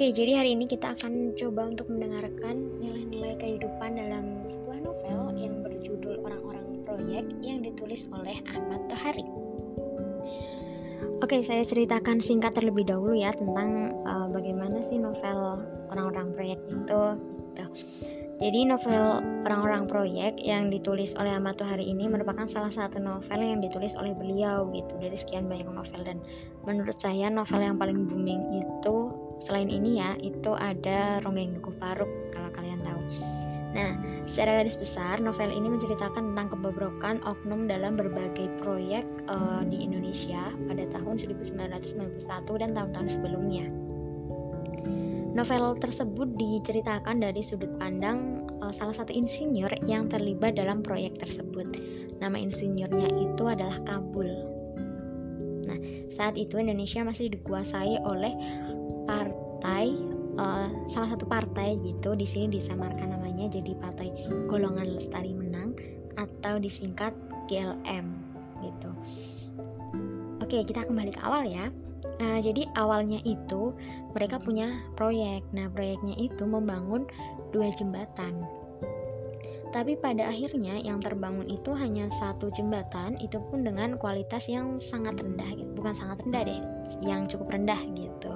Oke, jadi hari ini kita akan coba untuk mendengarkan nilai-nilai kehidupan dalam sebuah novel yang berjudul Orang-orang Proyek yang ditulis oleh Ahmad Tohari. Oke, saya ceritakan singkat terlebih dahulu ya tentang uh, bagaimana sih novel Orang-orang Proyek itu. Gitu. Jadi novel Orang-orang Proyek yang ditulis oleh Ahmad Tuhari ini merupakan salah satu novel yang ditulis oleh beliau gitu dari sekian banyak novel dan menurut saya novel yang paling booming itu selain ini ya itu ada Ronggeng Dukuh Paruk kalau kalian tahu. Nah, secara garis besar novel ini menceritakan tentang kebobrokan oknum dalam berbagai proyek uh, di Indonesia pada tahun 1991 dan tahun-tahun sebelumnya. Novel tersebut diceritakan dari sudut pandang uh, salah satu insinyur yang terlibat dalam proyek tersebut. Nama insinyurnya itu adalah Kabul. Nah, saat itu Indonesia masih dikuasai oleh salah satu partai gitu. Di sini disamarkan namanya jadi Partai Golongan Lestari Menang atau disingkat GLM gitu. Oke, kita kembali ke awal ya. Nah, jadi awalnya itu mereka punya proyek. Nah, proyeknya itu membangun dua jembatan. Tapi pada akhirnya yang terbangun itu hanya satu jembatan, itu pun dengan kualitas yang sangat rendah, gitu. bukan sangat rendah deh, yang cukup rendah gitu.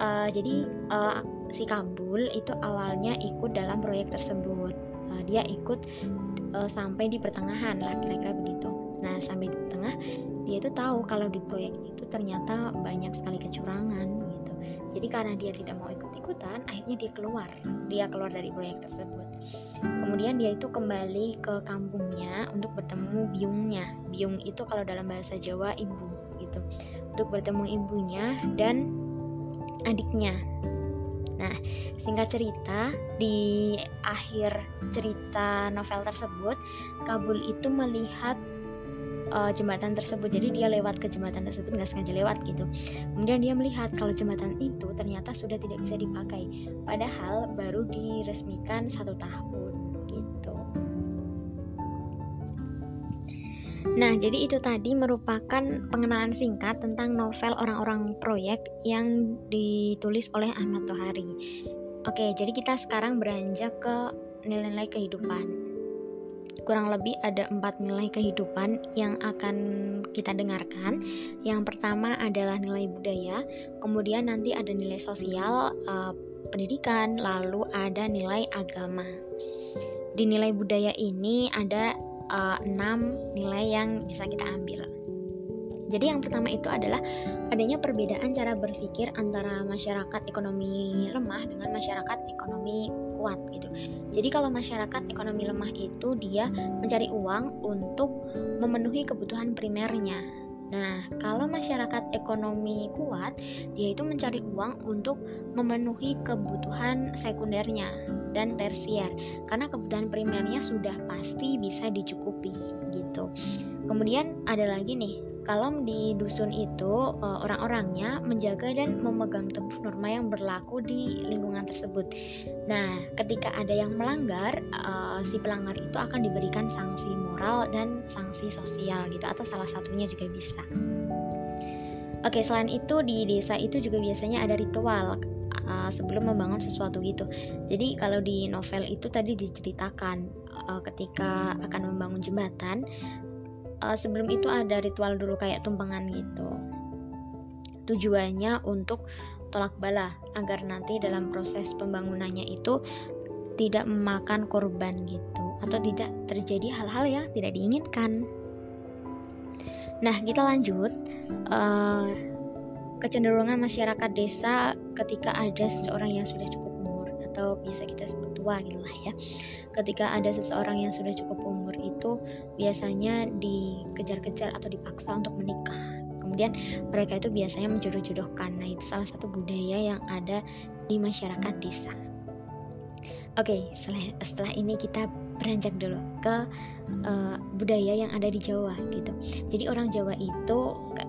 Uh, jadi uh, si Kabul itu awalnya ikut dalam proyek tersebut. Uh, dia ikut uh, sampai di pertengahan lah kira-kira begitu. Nah sampai di tengah dia itu tahu kalau di proyek itu ternyata banyak sekali kecurangan gitu. Jadi karena dia tidak mau ikut-ikutan akhirnya dia keluar. Dia keluar dari proyek tersebut. Kemudian dia itu kembali ke kampungnya untuk bertemu biungnya. Biung itu kalau dalam bahasa Jawa ibu gitu. Untuk bertemu ibunya dan adiknya. Nah, singkat cerita, di akhir cerita novel tersebut, Kabul itu melihat uh, jembatan tersebut. Jadi dia lewat ke jembatan tersebut nggak sengaja lewat gitu. Kemudian dia melihat kalau jembatan itu ternyata sudah tidak bisa dipakai. Padahal baru diresmikan satu tahun gitu Nah, jadi itu tadi merupakan pengenalan singkat tentang novel orang-orang proyek yang ditulis oleh Ahmad Tohari. Oke, jadi kita sekarang beranjak ke nilai-nilai kehidupan kurang lebih ada empat nilai kehidupan yang akan kita dengarkan. Yang pertama adalah nilai budaya, kemudian nanti ada nilai sosial, uh, pendidikan, lalu ada nilai agama. Di nilai budaya ini ada uh, nilai yang bisa kita ambil. Jadi yang pertama itu adalah adanya perbedaan cara berpikir antara masyarakat ekonomi lemah dengan masyarakat ekonomi kuat gitu. Jadi kalau masyarakat ekonomi lemah itu dia mencari uang untuk memenuhi kebutuhan primernya. Nah, kalau masyarakat ekonomi kuat, dia itu mencari uang untuk memenuhi kebutuhan sekundernya dan tersier. Karena kebutuhan primernya sudah pasti bisa dicukupi gitu. Kemudian ada lagi nih, kalau di dusun itu eh, orang-orangnya menjaga dan memegang teguh norma yang berlaku di lingkungan tersebut. Nah, ketika ada yang melanggar, uh, si pelanggar itu akan diberikan sanksi moral dan sanksi sosial gitu atau salah satunya juga bisa. Oke, selain itu di desa itu juga biasanya ada ritual uh, sebelum membangun sesuatu gitu. Jadi kalau di novel itu tadi diceritakan ketika akan membangun jembatan, uh, sebelum itu ada ritual dulu kayak tumpengan gitu tujuannya untuk tolak bala agar nanti dalam proses pembangunannya itu tidak memakan korban gitu atau tidak terjadi hal-hal yang tidak diinginkan. Nah, kita lanjut uh, kecenderungan masyarakat desa ketika ada seseorang yang sudah cukup umur atau bisa kita sebut tua gitu lah ya. Ketika ada seseorang yang sudah cukup umur itu biasanya dikejar-kejar atau dipaksa untuk menikah. Kemudian mereka itu biasanya menjodoh-jodohkan. Nah, itu salah satu budaya yang ada di masyarakat desa. Oke, setelah, setelah ini kita beranjak dulu ke uh, budaya yang ada di Jawa gitu. Jadi orang Jawa itu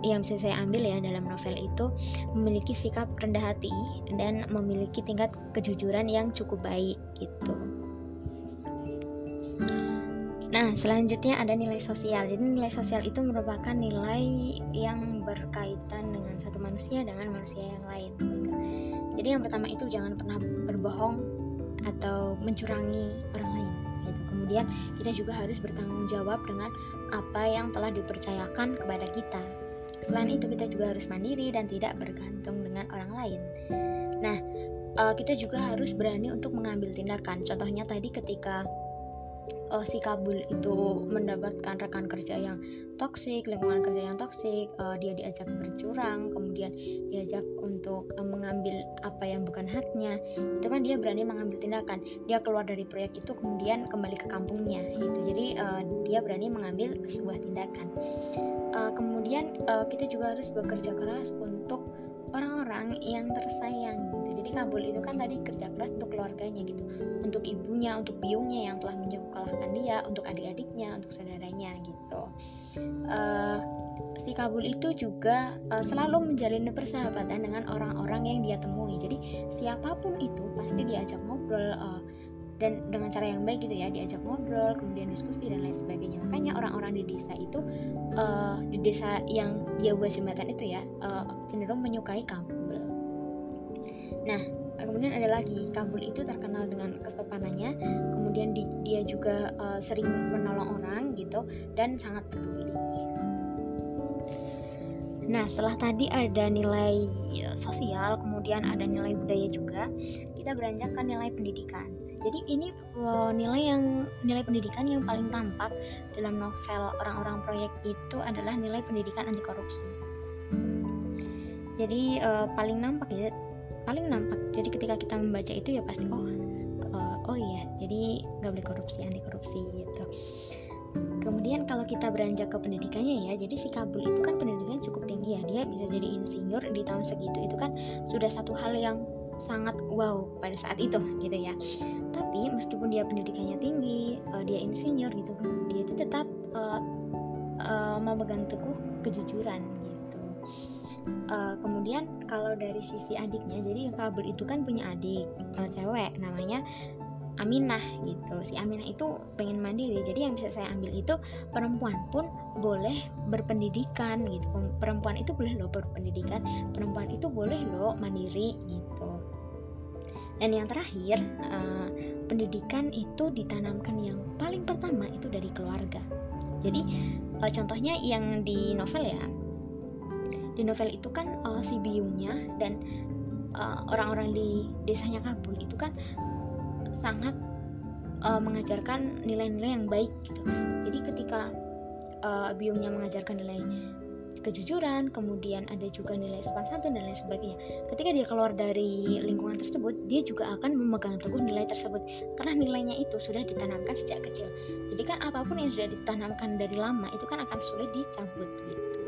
yang bisa saya ambil ya dalam novel itu memiliki sikap rendah hati dan memiliki tingkat kejujuran yang cukup baik gitu. Nah, selanjutnya ada nilai sosial. Jadi nilai sosial itu merupakan nilai yang berkaitan dengan satu manusia dengan manusia yang lain. Gitu. Jadi yang pertama itu jangan pernah berbohong atau mencurangi. Kemudian kita juga harus bertanggung jawab dengan apa yang telah dipercayakan kepada kita. Selain itu kita juga harus mandiri dan tidak bergantung dengan orang lain. Nah, uh, kita juga harus berani untuk mengambil tindakan. Contohnya tadi ketika uh, si Kabul itu mendapatkan rekan kerja yang toksik, lingkungan kerja yang toksik, uh, dia diajak bercurang, kemudian diajak untuk uh, mengambil apa yang bukan haknya, itu kan dia berani mengambil tindakan. Dia keluar dari proyek itu kemudian kembali ke kampungnya, gitu. Jadi uh, dia berani mengambil sebuah tindakan. Uh, kemudian uh, kita juga harus bekerja keras untuk orang-orang yang tersayang. Jadi Kabul itu kan tadi kerja keras untuk keluarganya gitu, untuk ibunya, untuk biungnya yang telah menyekolahkan dia, untuk adik-adiknya, untuk saudaranya gitu. Uh, si Kabul itu juga uh, selalu menjalin persahabatan dengan orang-orang yang dia temui. Jadi siapa pun itu pasti diajak ngobrol. Uh, dan dengan cara yang baik gitu ya diajak ngobrol kemudian diskusi dan lain sebagainya makanya orang-orang di desa itu uh, di desa yang dia buat jembatan itu ya uh, cenderung menyukai Kabul nah kemudian ada lagi Kabul itu terkenal dengan kesopanannya kemudian di, dia juga uh, sering menolong orang gitu dan sangat peduli. Nah, setelah tadi ada nilai sosial, kemudian ada nilai budaya juga, kita beranjak ke nilai pendidikan. Jadi ini uh, nilai yang nilai pendidikan yang paling tampak dalam novel orang-orang proyek itu adalah nilai pendidikan anti korupsi. Jadi uh, paling nampak ya paling nampak jadi ketika kita membaca itu ya pasti oh uh, oh iya jadi nggak boleh korupsi anti korupsi gitu. Kemudian kalau kita beranjak ke pendidikannya ya jadi si Kabul itu kan pendidikan cukup tinggi ya dia bisa jadi insinyur di tahun segitu itu kan sudah satu hal yang sangat wow pada saat itu gitu ya. Tapi meskipun dia pendidikannya tinggi uh, dia insinyur gitu dia itu tetap uh, uh, memegang teguh kejujuran uh, kemudian kalau dari sisi adiknya jadi kabel itu kan punya adik uh, cewek namanya Aminah gitu. Si Aminah itu pengen mandiri jadi yang bisa saya ambil itu perempuan pun boleh berpendidikan gitu. Perempuan itu boleh loh berpendidikan perempuan itu boleh loh mandiri gitu. Dan yang terakhir uh, pendidikan itu ditanamkan yang paling pertama itu dari keluarga. Jadi uh, contohnya yang di novel ya di novel itu kan uh, si biungnya dan orang-orang uh, di desanya Kabul itu kan sangat uh, mengajarkan nilai-nilai yang baik gitu jadi ketika uh, biungnya mengajarkan nilai kejujuran, kemudian ada juga nilai sopan santun dan lain sebagainya. Ketika dia keluar dari lingkungan tersebut, dia juga akan memegang teguh nilai tersebut karena nilainya itu sudah ditanamkan sejak kecil. Jadi kan apa pun yang sudah ditanamkan dari lama itu kan akan sulit dicabut gitu.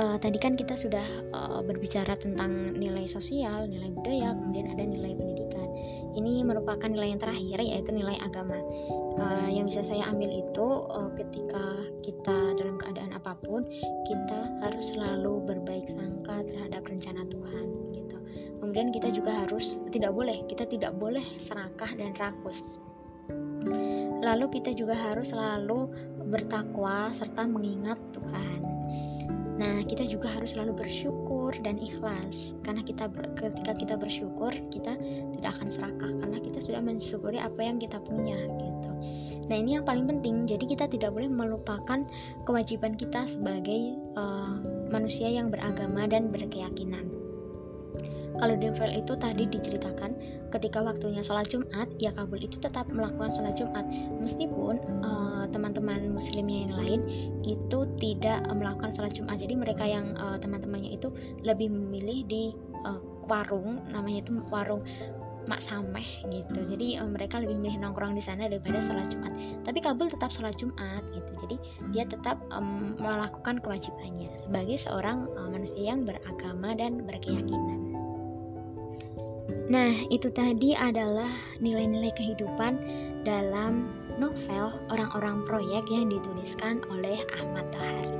Uh, tadi kan kita sudah uh, berbicara tentang nilai sosial, nilai budaya, kemudian ada nilai pendidikan. Ini merupakan nilai yang terakhir yaitu nilai agama. Uh, yang bisa saya ambil itu uh, ketika kita dalam keadaan apa pun, kita harus selalu berbaik sangka terhadap rencana Tuhan gitu. Kemudian kita juga harus tidak boleh, kita tidak boleh serakah dan rakus. Lalu kita juga harus selalu bertakwa serta mengingat Tuhan. Nah, kita juga harus selalu bersyukur dan ikhlas karena kita ketika kita bersyukur, kita tidak akan serakah karena kita sudah mensyukuri apa yang kita punya gitu. Nah, ini yang paling penting. Jadi kita tidak boleh melupakan kewajiban kita sebagai uh, manusia yang beragama dan berkeyakinan. Kalau di novel itu tadi diceritakan ketika waktunya sholat Jumat, ya Kabul itu tetap melakukan sholat Jumat meskipun uh, teman-teman muslimnya yang lain itu tidak uh, melakukan sholat Jumat. Jadi mereka yang uh, teman-temannya itu lebih memilih di uh, warung, namanya itu warung Mak Sameh gitu. Jadi uh, mereka lebih memilih nongkrong di sana daripada sholat Jumat. Tapi Kabul tetap sholat Jumat gitu. Jadi dia tetap um, melakukan kewajibannya sebagai seorang uh, manusia yang beragama dan berkeyakinan. Nah, itu tadi adalah nilai-nilai kehidupan dalam novel Orang-orang Proyek yang dituliskan oleh Ahmad Tohari.